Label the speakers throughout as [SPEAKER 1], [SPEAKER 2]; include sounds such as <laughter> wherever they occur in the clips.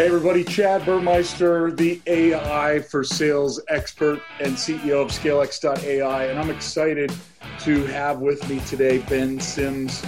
[SPEAKER 1] Hey, everybody, Chad Burmeister, the AI for sales expert and CEO of ScaleX.ai. And I'm excited to have with me today Ben Simms,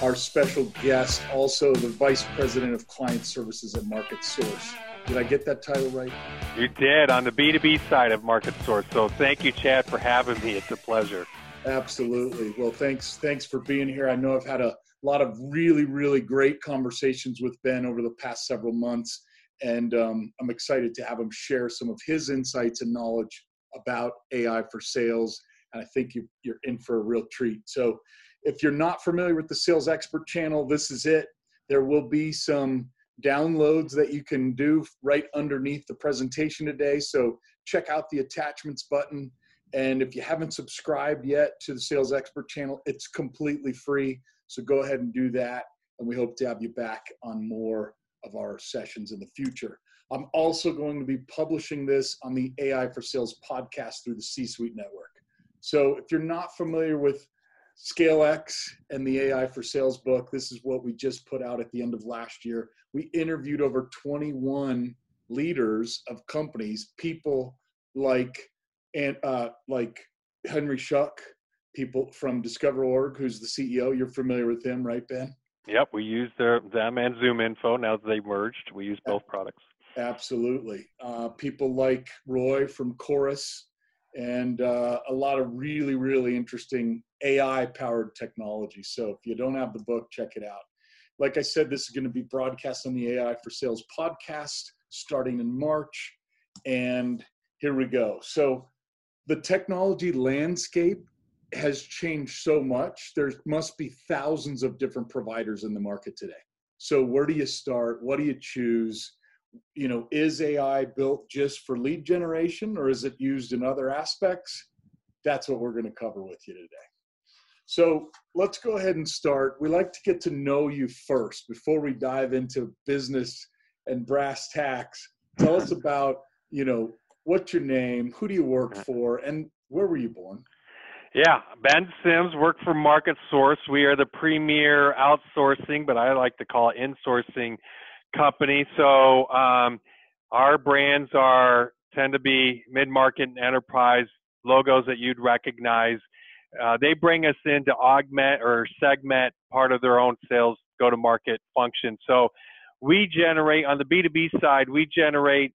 [SPEAKER 1] our special guest, also the Vice President of Client Services at Market Source. Did I get that title right?
[SPEAKER 2] You did on the B2B side of Market Source. So thank you, Chad, for having me. It's a pleasure.
[SPEAKER 1] Absolutely. Well, thanks. Thanks for being here. I know I've had a lot of really, really great conversations with Ben over the past several months and um, I'm excited to have him share some of his insights and knowledge about AI for sales. And I think you, you're in for a real treat. So, if you're not familiar with the Sales Expert channel, this is it. There will be some downloads that you can do right underneath the presentation today. So, check out the attachments button. And if you haven't subscribed yet to the Sales Expert channel, it's completely free. So, go ahead and do that. And we hope to have you back on more of our sessions in the future. I'm also going to be publishing this on the AI for Sales podcast through the C Suite Network. So if you're not familiar with ScaleX and the AI for Sales book, this is what we just put out at the end of last year. We interviewed over 21 leaders of companies, people like and uh, like Henry Schuck, people from DiscoverOrg, who's the CEO. You're familiar with him, right, Ben?
[SPEAKER 2] Yep, we use their, them and Zoom Info now that they merged. We use both products.
[SPEAKER 1] Absolutely. Uh, people like Roy from Chorus and uh, a lot of really, really interesting AI powered technology. So if you don't have the book, check it out. Like I said, this is going to be broadcast on the AI for Sales podcast starting in March. And here we go. So the technology landscape has changed so much. There must be thousands of different providers in the market today. So where do you start? What do you choose? You know, is AI built just for lead generation or is it used in other aspects? That's what we're going to cover with you today. So let's go ahead and start. We like to get to know you first before we dive into business and brass tacks. Tell us about, you know, what's your name, who do you work for, and where were you born?
[SPEAKER 2] Yeah, Ben Simms, work for Market Source. We are the premier outsourcing, but I like to call it insourcing company. So um, our brands are tend to be mid-market and enterprise logos that you'd recognize. Uh, they bring us in to augment or segment part of their own sales go-to-market function. So we generate on the B2B side, we generate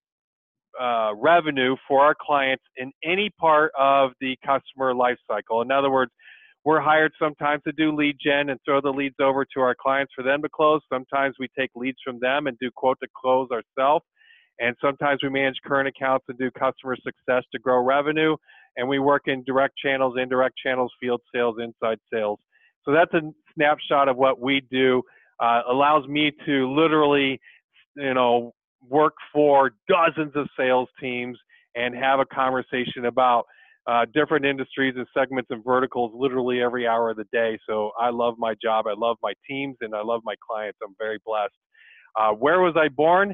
[SPEAKER 2] uh, revenue for our clients in any part of the customer lifecycle. In other words, we're hired sometimes to do lead gen and throw the leads over to our clients for them to close. Sometimes we take leads from them and do quote to close ourselves. And sometimes we manage current accounts and do customer success to grow revenue. And we work in direct channels, indirect channels, field sales, inside sales. So that's a snapshot of what we do. Uh, allows me to literally, you know, work for dozens of sales teams and have a conversation about uh, different industries and segments and verticals literally every hour of the day. So I love my job. I love my teams and I love my clients. I'm very blessed. Uh, where was I born?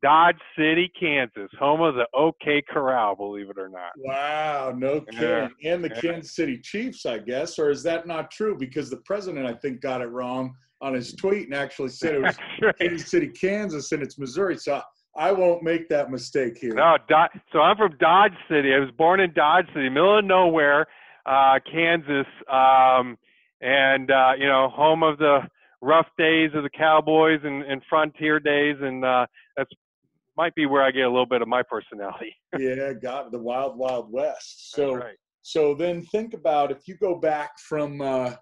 [SPEAKER 2] Dodge City, Kansas, home of the OK Corral, believe it or not.
[SPEAKER 1] Wow, no kidding. Yeah. And the yeah. Kansas City Chiefs, I guess, or is that not true? Because the president, I think, got it wrong on his <laughs> tweet and actually said it was right. Kansas City, Kansas, and it's Missouri. So I won't make that mistake here.
[SPEAKER 2] No, so I'm from Dodge City. I was born in Dodge City, middle of nowhere, uh, Kansas, um, and uh, you know, home of the rough days of the Cowboys and, and frontier days, and uh, that's might be where I get a little bit of my personality. <laughs>
[SPEAKER 1] yeah, got the wild, wild west. So,
[SPEAKER 2] right.
[SPEAKER 1] so then think about if you go back from uh,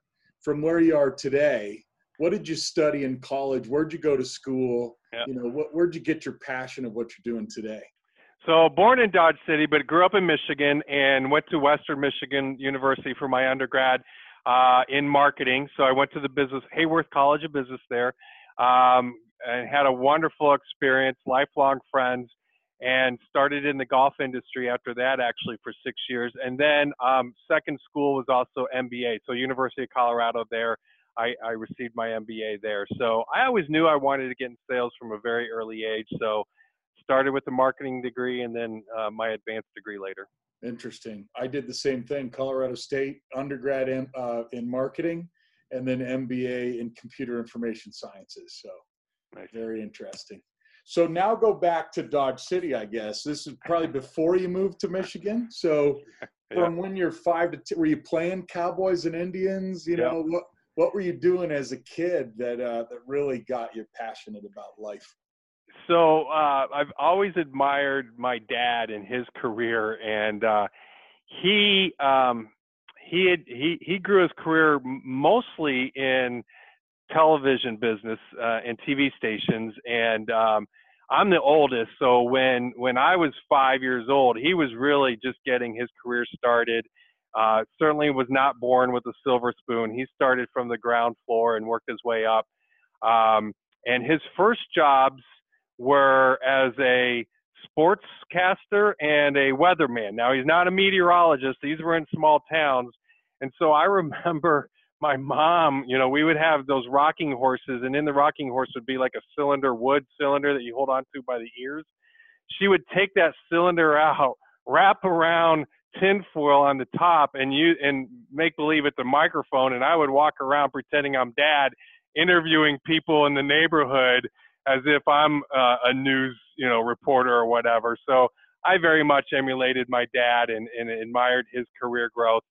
[SPEAKER 1] from where you are today what did you study in college? Where'd you go to school? You know, what, where'd you get your passion of what you're doing today?
[SPEAKER 2] So born in Dodge City, but grew up in Michigan and went to Western Michigan University for my undergrad uh, in marketing. So I went to the business Haworth College of Business there, um, and had a wonderful experience, lifelong friends, and started in the golf industry after that actually for six years. And then um, second school was also MBA, so University of Colorado there I, I received my MBA there. So I always knew I wanted to get in sales from a very early age. So started with a marketing degree and then uh, my advanced degree later.
[SPEAKER 1] Interesting. I did the same thing. Colorado State undergrad in, uh, in marketing, and then MBA in computer information sciences. So nice. very interesting. So now go back to Dodge City, I guess. This is probably before you moved to Michigan. So <laughs> from when you're five to ten, were you playing Cowboys and Indians? You know, what what were you doing as a kid that uh, that really got you passionate about life?
[SPEAKER 2] So uh, I've always admired my dad and his career, and uh, he um, he had, he he grew his career mostly in television business uh, and TV stations, and um, I'm the oldest. So when when I was five years old, he was really just getting his career started. Uh, certainly was not born with a silver spoon. He started from the ground floor and worked his way up. Um, and his first jobs were as a sportscaster and a weatherman. Now he's not a meteorologist; these were in small towns, and so I <laughs> remember my mom. You know, we would have those rocking horses, and in the rocking horse would be like a cylinder, wood cylinder that you hold on to by the ears. She would take that cylinder out, wrap around tinfoil on the top, and you and make believe it's a microphone, and I would walk around pretending I'm dad, interviewing people in the neighborhood as if I'm uh, a news, you know, reporter or whatever. So I very much emulated my dad and, and admired his career growth.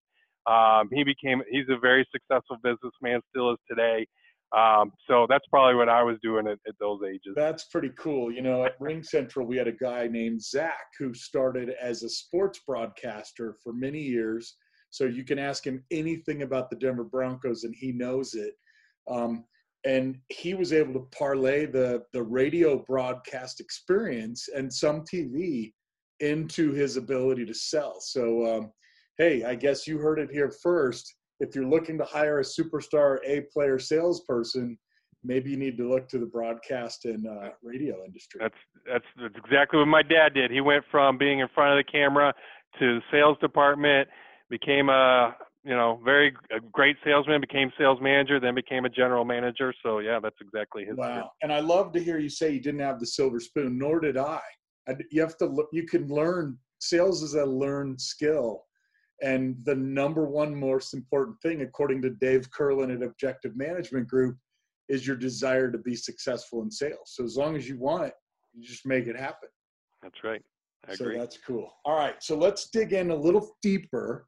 [SPEAKER 2] Um, he became, he's a very successful businessman, still is today. Um, so that's probably what I was doing at, at, those ages.
[SPEAKER 1] That's pretty cool. You know, at Ring Central, we had a guy named Zach who started as a sports broadcaster for many years. So you can ask him anything about the Denver Broncos and he knows it. Um, and he was able to parlay the the radio broadcast experience and some TV into his ability to sell. So, um, hey, I guess you heard it here first. If you're looking to hire a superstar A player salesperson, maybe you need to look to the broadcast and uh, radio industry.
[SPEAKER 2] That's, that's that's exactly what my dad did. He went from being in front of the camera to the sales department, became a you know, very a great salesman, became sales manager, then became a general manager. So yeah, that's exactly his.
[SPEAKER 1] Wow. Career. And I love to hear you say you didn't have the silver spoon, nor did I. I you have to, you can learn sales is a learned skill. And the number one most important thing, according to Dave Kurlan at Objective Management Group, is your desire to be successful in sales. So as long as you want it, you just make it happen.
[SPEAKER 2] That's right.
[SPEAKER 1] I so agree. that's cool. All right. So let's dig in a little deeper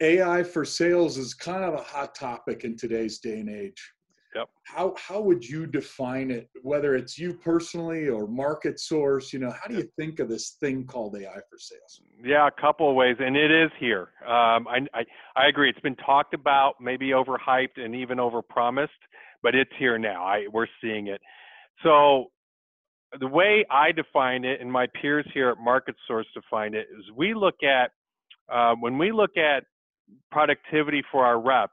[SPEAKER 1] AI for sales is kind of a hot topic in today's day and age.
[SPEAKER 2] Yep.
[SPEAKER 1] How how would you define it? Whether it's you personally or market source, you know, how do you think of this thing called AI for sales?
[SPEAKER 2] Yeah, a couple of ways, and it is here. Um, I, I I agree. It's been talked about, maybe overhyped, and even overpromised, but it's here now. I we're seeing it. So the way I define it, and my peers here at Market Source define it, is we look at uh, when we look at productivity for our reps,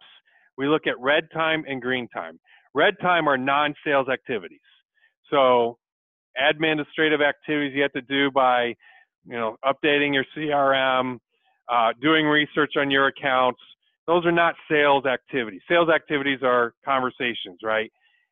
[SPEAKER 2] we look at red time and green time. Red time are non-sales activities. So administrative activities you have to do by, you know, updating your CRM, uh, doing research on your accounts. Those are not sales activities. Sales activities are conversations, right?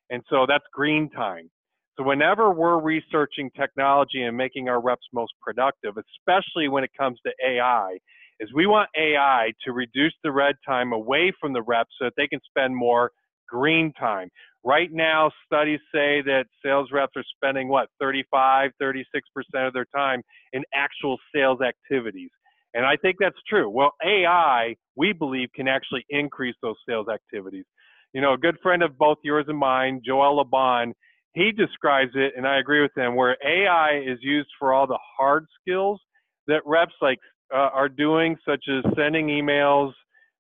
[SPEAKER 2] And so that's green time. So whenever we're researching technology and making our reps most productive, especially when it comes to AI, is we want AI to reduce the red time away from the reps so that they can spend more green time. Right now, studies say that sales reps are spending what 35, 36% of their time in actual sales activities. And I think that's true. Well, AI, we believe, can actually increase those sales activities. You know, a good friend of both yours and mine, Joel LeBon, he describes it, and I agree with him, where AI is used for all the hard skills that reps like uh, are doing, such as sending emails,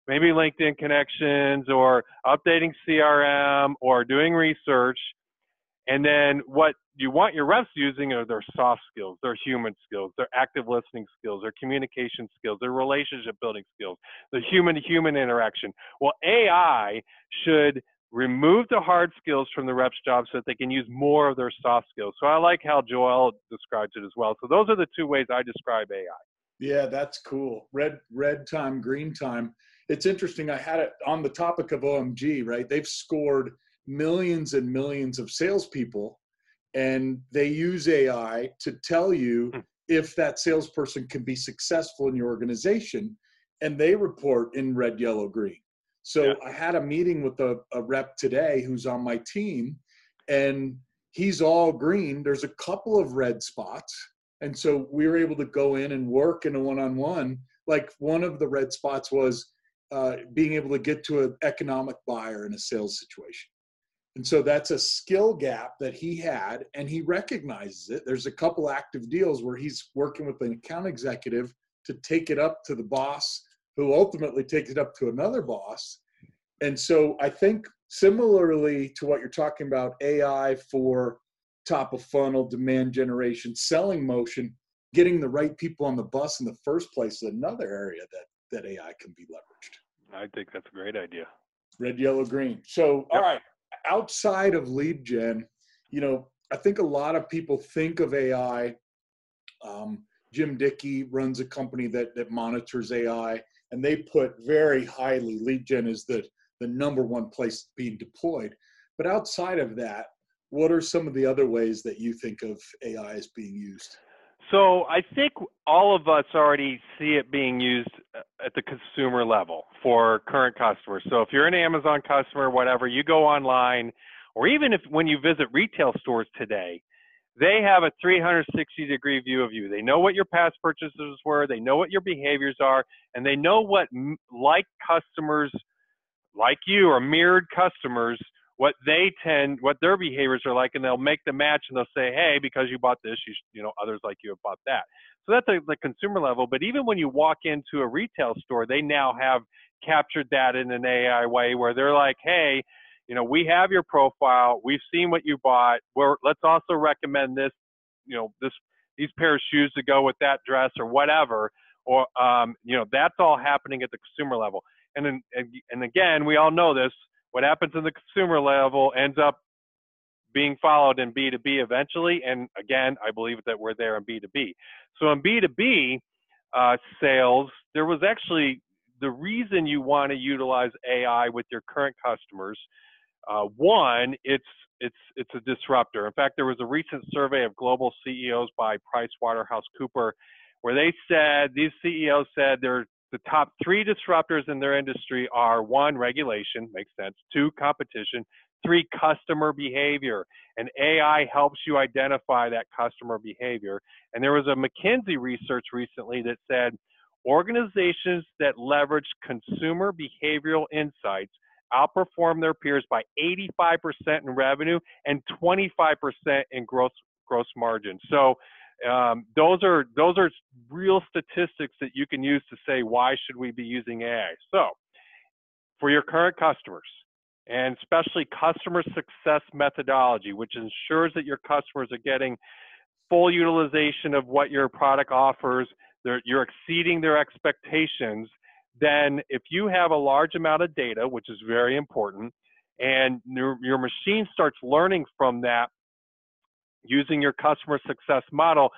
[SPEAKER 2] maybe LinkedIn connections, or updating CRM, or doing research. And then what you want your reps using are their soft skills, their human skills, their active listening skills, their communication skills, their relationship building skills, the human to human interaction. Well, AI should remove the hard skills from the reps job so that they can use more of their soft skills. So I like how Joel describes it as well. So those are the two ways I describe AI.
[SPEAKER 1] Yeah, that's cool. Red red time, green time. It's interesting. I had it on the topic of OMG, right? They've scored millions and millions of salespeople, and they use AI to tell you hmm. if that salesperson can be successful in your organization, and they report in red, yellow, green. So yeah. I had a meeting with a, a rep today who's on my team, and he's all green. There's a couple of red spots. And so we were able to go in and work in a one on one. Like one of the red spots was uh, being able to get to an economic buyer in a sales situation. And so that's a skill gap that he had, and he recognizes it. There's a couple active deals where he's working with an account executive to take it up to the boss, who ultimately takes it up to another boss. And so I think similarly to what you're talking about, AI for top of funnel, demand generation, selling motion, getting the right people on the bus in the first place is another area that that AI can be leveraged.
[SPEAKER 2] I think that's a great idea.
[SPEAKER 1] Red, yellow, green. So, yep. all right, outside of lead gen, you know, I think a lot of people think of AI. Um, Jim Dickie runs a company that that monitors AI, and they put very highly lead gen is the the number one place being deployed. But outside of that, what are some of the other ways that you think of AI as being used?
[SPEAKER 2] So I think all of us already see it being used uh, at the consumer level for current customers. So if you're an Amazon customer, whatever, you go online, or even if when you visit retail stores today, they have a 360 degree view of you. They know what your past purchases were, they know what your behaviors are, and they know what like customers like you or mirrored customers what they tend, what their behaviors are like, and they'll make the match and they'll say, hey, because you bought this, you, you know, others like you have bought that. So that's a, the consumer level. But even when you walk into a retail store, they now have captured that in an AI way where they're like, hey, you know, we have your profile, we've seen what you bought. We're, let's also recommend this, you know, this these pair of shoes to go with that dress or whatever. Or um, you know, that's all happening at the consumer level. And then, and, and again, we all know this what happens in the consumer level ends up being followed in B2B eventually. And again, I believe that we're there in B2B. So in B2B uh, sales, there was actually the reason you want to utilize AI with your current customers. Uh, one, it's it's it's a disruptor. In fact, there was a recent survey of global CEOs by PricewaterhouseCooper, where they said these CEOs said they're the top three disruptors in their industry are one, regulation, makes sense, two, competition, three, customer behavior. And AI helps you identify that customer behavior. And there was a McKinsey research recently that said organizations that leverage consumer behavioral insights outperform their peers by 85% in revenue and 25% in gross gross margin. So um, those are those are real statistics that you can use to say why should we be using AI. So for your current customers, and especially customer success methodology, which ensures that your customers are getting full utilization of what your product offers, you're exceeding their expectations, then if you have a large amount of data, which is very important, and your, your machine starts learning from that using your customer success model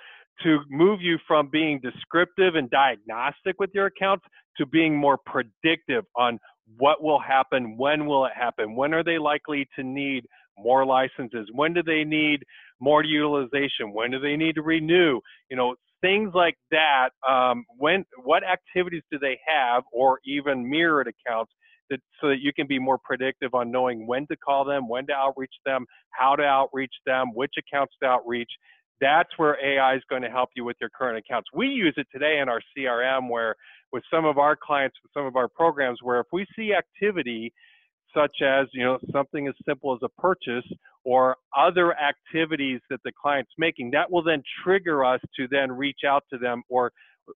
[SPEAKER 2] to move you from being descriptive and diagnostic with your accounts to being more predictive on what will happen, when will it happen, when are they likely to need more licenses, when do they need more utilization, when do they need to renew, you know, things like that. Um, when what activities do they have, or even mirrored accounts so that you can be more predictive on knowing when to call them, when to outreach them, how to outreach them, which accounts to outreach. That's where AI is going to help you with your current accounts. We use it today in our CRM where with some of our clients, with some of our programs, where if we see activity such as you know something as simple as a purchase or other activities that the client's making that will then trigger us to then reach out to them or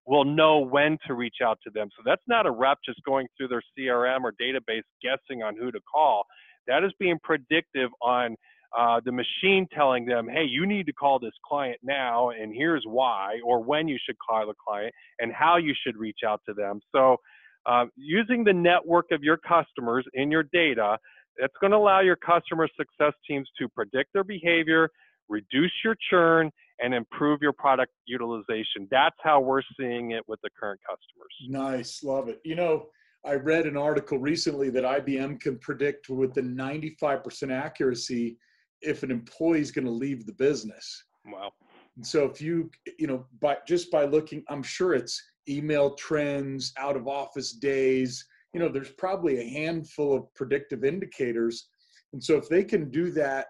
[SPEAKER 2] will know when to reach out to them. So that's not a rep just going through their CRM or database guessing on who to call. That is being predictive on uh, the machine telling them, hey, you need to call this client now, and here's why, or when you should call the client, and how you should reach out to them. So, uh, using the network of your customers in your data, it's going to allow your customer success teams to predict their behavior, reduce your churn, and improve your product utilization. That's how we're seeing it with the current customers.
[SPEAKER 1] Nice, love it. You know, I read an article recently that IBM can predict with the 95% accuracy if an employee is going to leave the business.
[SPEAKER 2] Wow.
[SPEAKER 1] And so if you, you know, by just by looking, I'm sure it's email trends, out of office days, you know, there's probably a handful of predictive indicators. And so if they can do that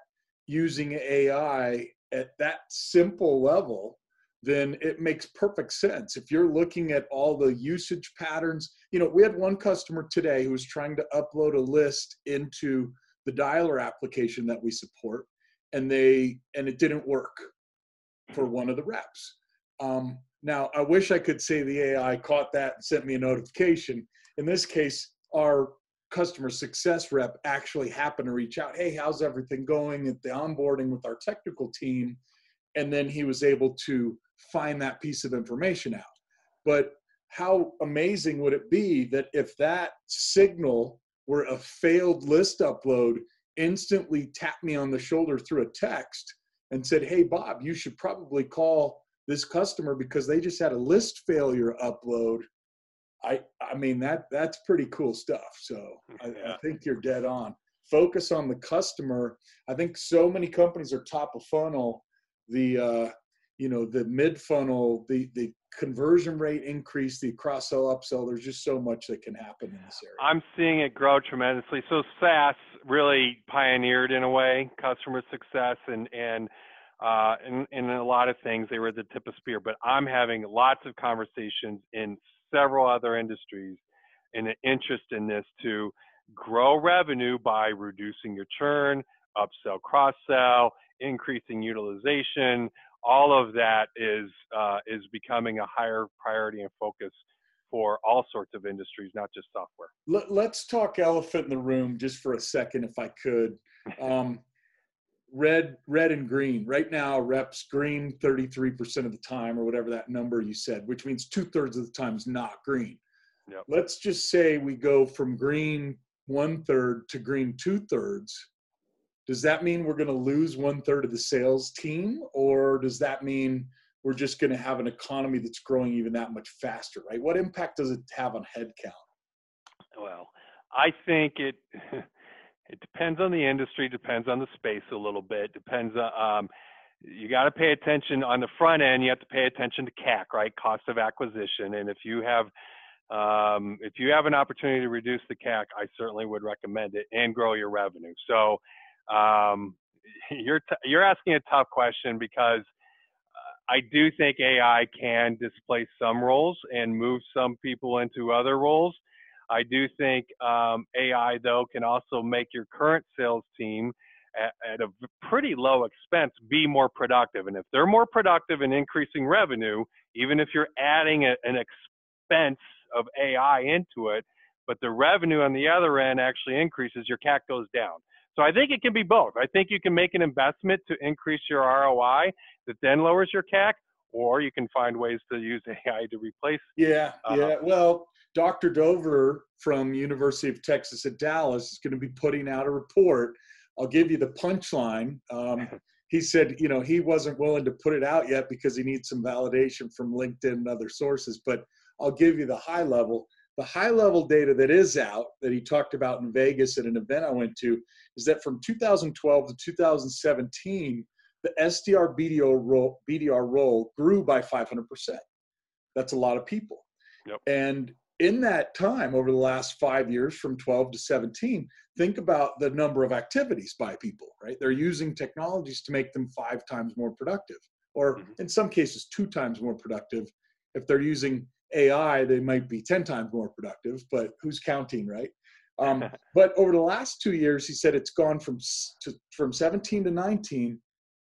[SPEAKER 1] using AI at that simple level, then it makes perfect sense. If you're looking at all the usage patterns, you know, we had one customer today who was trying to upload a list into the dialer application that we support, and they and it didn't work for one of the reps. Um, now, I wish I could say the AI caught that and sent me a notification. In this case, our customer success rep actually happened to reach out, hey, how's everything going at the onboarding with our technical team? And then he was able to find that piece of information out. But how amazing would it be that if that signal were a failed list upload, instantly tapped me on the shoulder through a text and said, Hey, Bob, you should probably call this customer because they just had a list failure upload. I, I mean that that's pretty cool stuff. So <laughs> I, yeah. I think you're dead on. Focus on the customer. I think so many companies are top of funnel. The uh, you know the mid funnel the the conversion rate increase the cross sell upsell there's just so much that can happen in this area
[SPEAKER 2] i'm seeing it grow tremendously so saas really pioneered in a way customer success and and uh, in, in a lot of things they were the tip of spear but i'm having lots of conversations in several other industries in an interest in this to grow revenue by reducing your churn upsell cross sell increasing utilization all of that is uh, is becoming a higher priority and focus for all sorts of industries, not just software.
[SPEAKER 1] Let, us talk elephant in the room just for a second, if I could. <laughs> Um, red, red and green. Right now, reps green 33% of the time, or whatever that number you said, which means two thirds of the time is not green. Yep. Let's just say we go from green one third to green two thirds does that mean we're going to lose one third of the sales team or does that mean we're just going to have an economy that's growing even that much faster right what impact does it have on headcount
[SPEAKER 2] well i think it <laughs> it depends on the industry depends on the space a little bit depends on um, you got to pay attention on the front end you have to pay attention to cac right cost of acquisition and if you have um, if you have an opportunity to reduce the CAC, I certainly would recommend it and grow your revenue. So um, <laughs> you're t- you're asking a tough question because uh, I do think AI can displace some roles and move some people into other roles. I do think um, AI though can also make your current sales team at, at a pretty low expense be more productive. And if they're more productive in increasing revenue, even if you're adding a, an expense of AI into it, but the revenue on the other end actually increases, your CAC goes down. So I think it can be both. I think you can make an investment to increase your ROI that then lowers your CAC, or you can find ways to use <laughs> AI to replace.
[SPEAKER 1] Yeah, uh, yeah. Well, Dr. Dover from University of Texas at Dallas is going to be putting out a report. I'll give you the punchline. Um, <laughs> he said, you know, he wasn't willing to put it out yet because he needs some validation from LinkedIn and other sources. But I'll give you the high level. The high level data that is out that he talked about in Vegas at an event I went to is that from 2012 to 2017, the SDR BDR role, BDR role grew by 500%. That's a lot of people. Yep. And in that time, over the last five years, from 12 to 17, think about the number of activities by people, right? They're using technologies to make them five times more productive, or mm-hmm. in some cases, two times more productive. If they're using AI, they might be 10 times more productive, but who's counting, right? Um, <laughs> but over the last two years, he said it's gone from, to, from 17 to 19,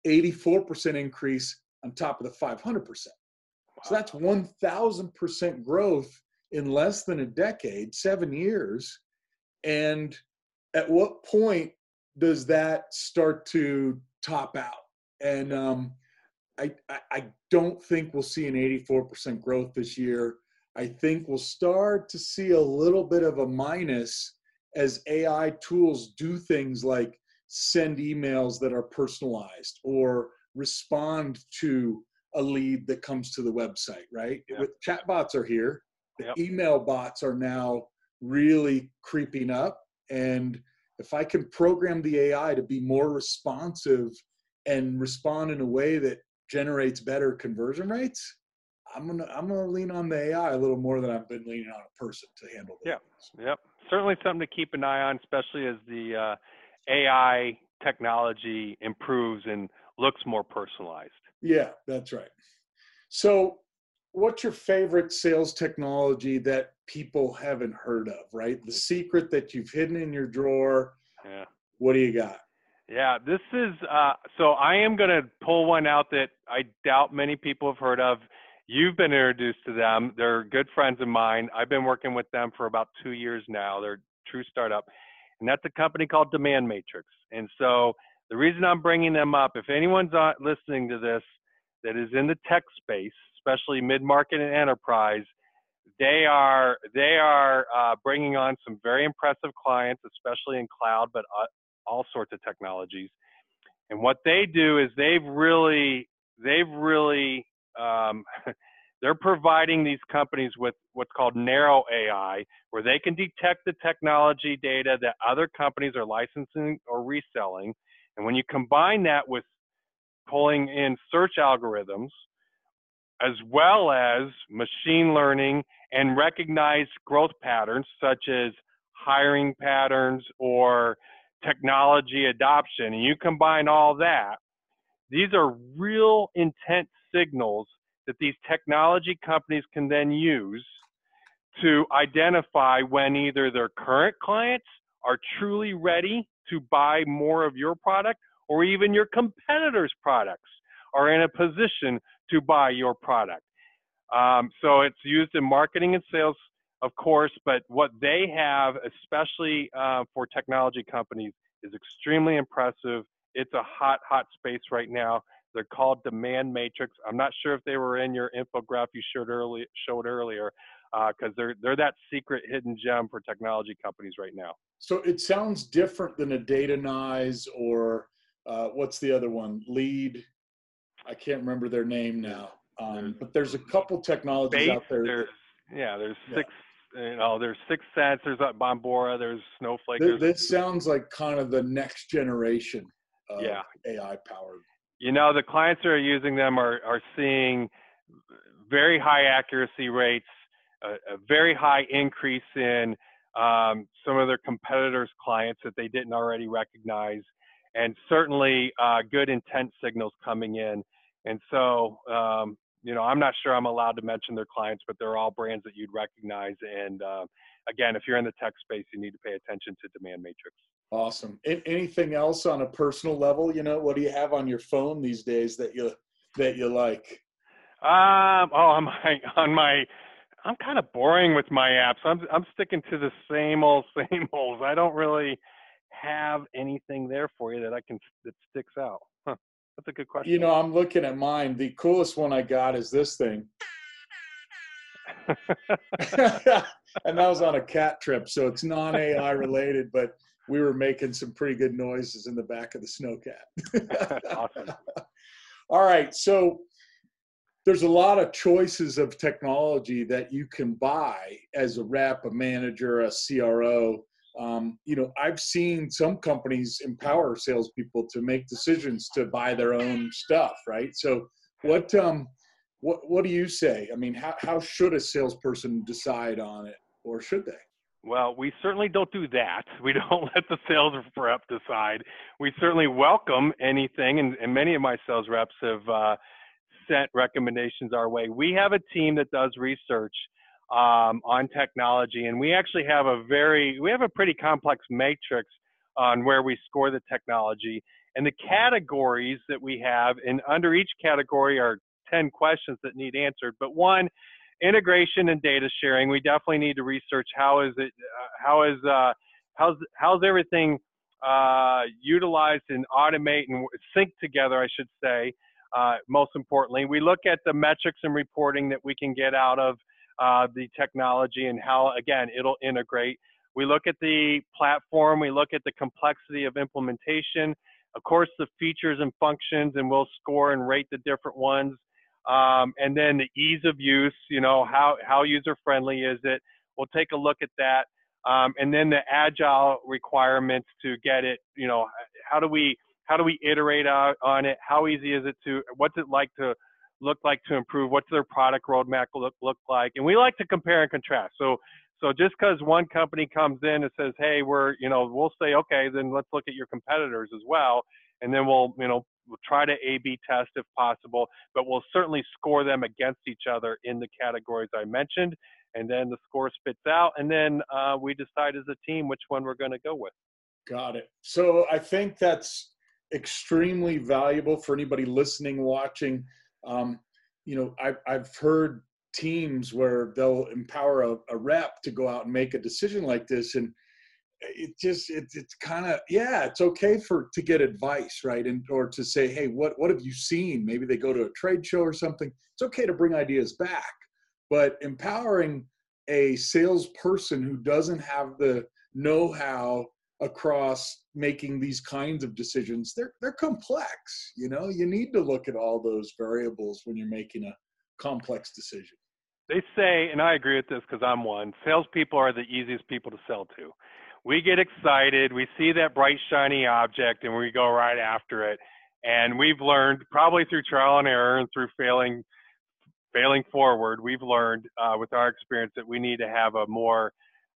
[SPEAKER 1] 84% increase on top of the 500%. Wow. So that's 1,000% growth in less than a decade, seven years. And at what point does that start to top out? And um, I, I don't think we'll see an 84% growth this year. I think we'll start to see a little bit of a minus as AI tools do things like send emails that are personalized or respond to a lead that comes to the website, right? Yep. With chatbots are here, yep. email bots are now really creeping up. And if I can program the AI to be more responsive and respond in a way that generates better conversion rates, I'm gonna I'm gonna lean on the AI a little more than I've been leaning on a person to handle.
[SPEAKER 2] Yeah, yep. Certainly something to keep an eye on, especially as the uh, AI technology improves and looks more personalized.
[SPEAKER 1] Yeah, that's right. So, what's your favorite sales technology that people haven't heard of, right? The secret that you've hidden in your drawer.
[SPEAKER 2] Yeah.
[SPEAKER 1] What do you got?
[SPEAKER 2] Yeah, this is uh, so I am going to pull one out that I doubt many people have heard of. You've been introduced to them. They're good friends of mine. I've been working with them for about two years now. They're a true startup, and that's a company called Demand Matrix. And so the reason I'm bringing them up, if anyone's listening to this that is in the tech space, especially mid-market and enterprise, they are they are uh, bringing on some very impressive clients, especially in cloud, but uh, all sorts of technologies. And what they do is they've really, they've really, um, <laughs> they're providing these companies with what's called narrow AI, where they can detect the technology data that other companies are licensing or reselling. And when you combine that with pulling in search algorithms, as well as machine learning and recognize growth patterns such as hiring patterns or technology adoption, and you combine all that, these are real intent signals that these technology companies can then use to identify when either their current clients are truly ready to buy more of your product or even your competitors' products are in a position to buy your product. Um, so it's used in marketing and sales of course, but what they have, especially uh, for technology companies, is extremely impressive. It's a hot, hot space right now. They're called Demand Matrix. I'm not sure if they were in your infographic you showed, early, showed earlier, because uh, they're they're that secret hidden gem for technology companies right now.
[SPEAKER 1] So it sounds different than a Datanyze or uh, what's the other one? Lead. I can't remember their name now. Um, but there's a couple technologies out there.
[SPEAKER 2] There's, yeah, there's six you know, there's six sensors at Bombora. There's Snowflake.
[SPEAKER 1] This, this sounds like kind of the next generation of
[SPEAKER 2] yeah.
[SPEAKER 1] AI powered.
[SPEAKER 2] You know, the clients that are using them are, are seeing very high accuracy rates, a, a very high increase in um, some of their competitors' clients that they didn't already recognize, and certainly uh, good intent signals coming in. And so, um, you know, I'm not sure I'm allowed to mention their clients, but they're all brands that you'd recognize. And uh, again, if you're in the tech space, you need to pay attention to Demand Matrix.
[SPEAKER 1] Awesome. anything else on a personal level? You know, what do you have on your phone these days that you that you like?
[SPEAKER 2] Um. Oh, on my on my. I'm kind of boring with my apps. I'm I'm sticking to the same old <laughs> same old. I don't really have anything there for you that I can that sticks out. Huh. That's a good question.
[SPEAKER 1] You know, I'm looking at mine. The coolest one I got is this thing. <laughs> and that was on a cat trip, so it's non AI related, but we were making some pretty good noises in the back of the snowcat. <laughs>
[SPEAKER 2] awesome. <laughs>
[SPEAKER 1] All right, so there's a lot of choices of technology that you can buy as a rep, a manager, a CRO um, you know, I've seen some companies empower salespeople to make decisions to buy their own stuff, right? So, what um, what what do you say? I mean, how how should a salesperson decide on it, or should they?
[SPEAKER 2] Well, we certainly don't do that. <laughs> We don't let the sales rep decide. We certainly welcome anything, and, and many of my sales reps have uh, sent recommendations our way. We have a team that does research um, on technology. And we actually have a very, we have a pretty complex matrix on where we score the technology. And the categories that we have, and under each category are 10 questions that need answered. But one, integration and data sharing. We definitely need to research how is it, uh, how is, uh, how's, how's everything uh, utilized and automate and sync together, I should say. Uh, most importantly, we look at the metrics and reporting that we can get out of uh, the technology and how, again, it'll integrate. We look at the platform, we look at the complexity of implementation, of course, the features and functions, and we'll score and rate the different ones. Um, and then the ease of use, you know, how, how user friendly is it? We'll take a look at that. Um, and then the agile requirements to get it, you know, how do we, how do we iterate on it? How easy is it to, what's it like to look like to improve? What's their product roadmap look, look like? And we like to compare and contrast. So So just because one company comes in and says, "Hey, we're," you know, we'll say, "Okay, then let's look at your competitors as well," and then we'll, you know, we'll try to A/B test if possible, but we'll certainly score them against each other in the categories I mentioned, and then the score spits out, and then uh, we decide as a team which one we're going to go with.
[SPEAKER 1] Got it. So I think that's extremely valuable for anybody listening, watching. Um, you know, I've, I've heard teams where they'll empower a, a rep to go out and make a decision like this, and it just it, it's kind of yeah, it's okay for to get advice, right, and or to say, hey, what what have you seen? Maybe they go to a trade show or something. It's okay to bring ideas back, but empowering a salesperson who doesn't have the know-how across making these kinds of decisions they're they're complex you know? You need to look at all those variables when you're making a complex decision.
[SPEAKER 2] They say and i agree with this because i'm one salespeople are the easiest people to sell to. We get excited we see that bright shiny object and we go right after it. And we've learned probably through trial and error and through failing failing forward we've learned uh, with our experience that we need to have a more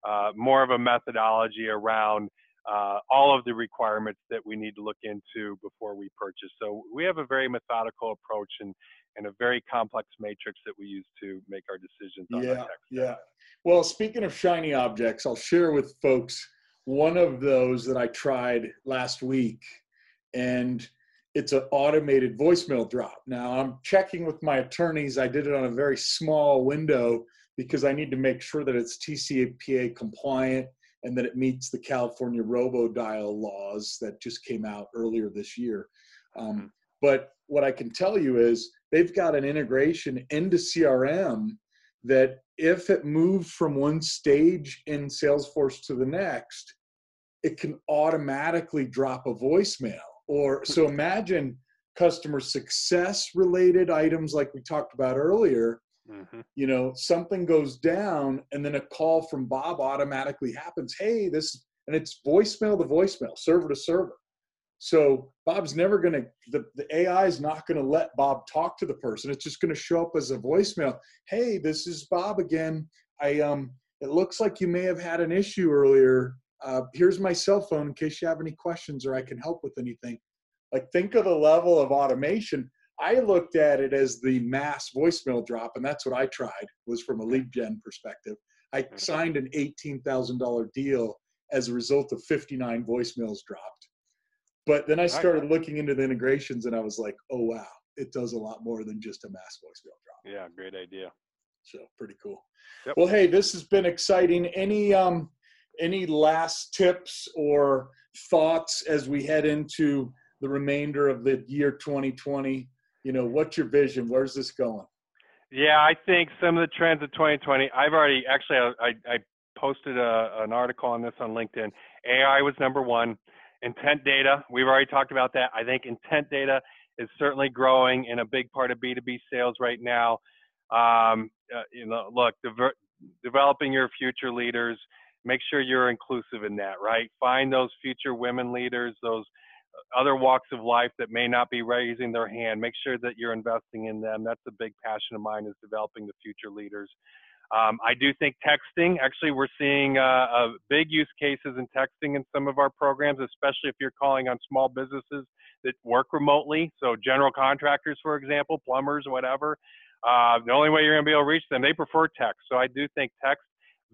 [SPEAKER 2] uh, more of a methodology around uh, all of the requirements that we need to look into before we purchase. So we have a very methodical approach and, and a very complex matrix that we use to make our decisions on
[SPEAKER 1] yeah, Yeah. Well, speaking of shiny objects, I'll share with folks one of those that I tried last week. And it's an automated voicemail drop. Now I'm checking with my attorneys. I did it on a very small window because I need to make sure that it's TCPA compliant and that it meets the California robo-dial laws that just came out earlier this year. Um, mm-hmm. but what I can tell you is they've got an integration into CRM that if it moves from one stage in Salesforce to the next, it can automatically drop a voicemail. Or so <laughs> imagine customer success related items like we talked about earlier Mm-hmm. You know, something goes down and then a call from Bob automatically happens. Hey, this, and it's voicemail to voicemail, server to server. So Bob's never going to, the, the AI is not going to let Bob talk to the person. It's just going to show up as a voicemail. Hey, this is Bob again. I, um, it looks like you may have had an issue earlier. Uh, here's my cell phone in case you have any questions or I can help with anything. Like think of the level of automation. I looked at it as the mass voicemail drop, and that's what I tried was from a lead gen perspective. I mm-hmm. signed an $18,000 deal as a result of 59 voicemails dropped. But then I started looking into the integrations and I was like, oh, wow, it does a lot more than just a mass voicemail drop.
[SPEAKER 2] Yeah, great idea.
[SPEAKER 1] So pretty cool. Yep. Well, hey, this has been exciting. Any um any last tips or thoughts as we head into the remainder of the year 2020 you know, what's your vision? Where's this going?
[SPEAKER 2] Yeah, I think some of the trends of 2020. I've already actually I, I posted a, an article on this on LinkedIn. AI was number one. Intent data, we've already talked about that. I think intent data is certainly growing in a big part of B2B sales right now. Um, uh, you know, look, de- developing your future leaders, make sure you're inclusive in that, right? Find those future women leaders, those other walks of life that may not be raising their hand. Make sure that you're investing in them. That's a big passion of mine is developing the future leaders. Um, I do think texting, actually, we're seeing uh, uh, big use cases in texting in some of our programs, especially if you're calling on small businesses that work remotely. So, general contractors, for example, plumbers, whatever. Uh, the only way you're going to be able to reach them, they prefer text. So, I do think text,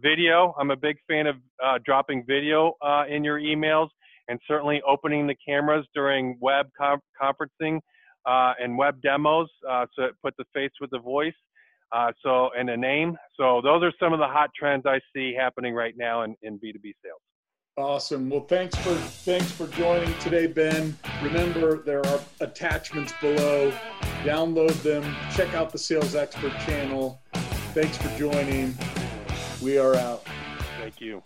[SPEAKER 2] video. I'm a big fan of uh, dropping video uh, in your emails and certainly opening the cameras during web com- conferencing uh, and web demos uh, so it put the face with the voice uh, so and a name. So those are some of the hot trends i see happening right now in, in b2b sales.
[SPEAKER 1] Awesome. Well thanks for thanks for joining today ben. Remember there are attachments below. Download them. Check out the sales expert channel. Thanks for joining. We are out.
[SPEAKER 2] Thank you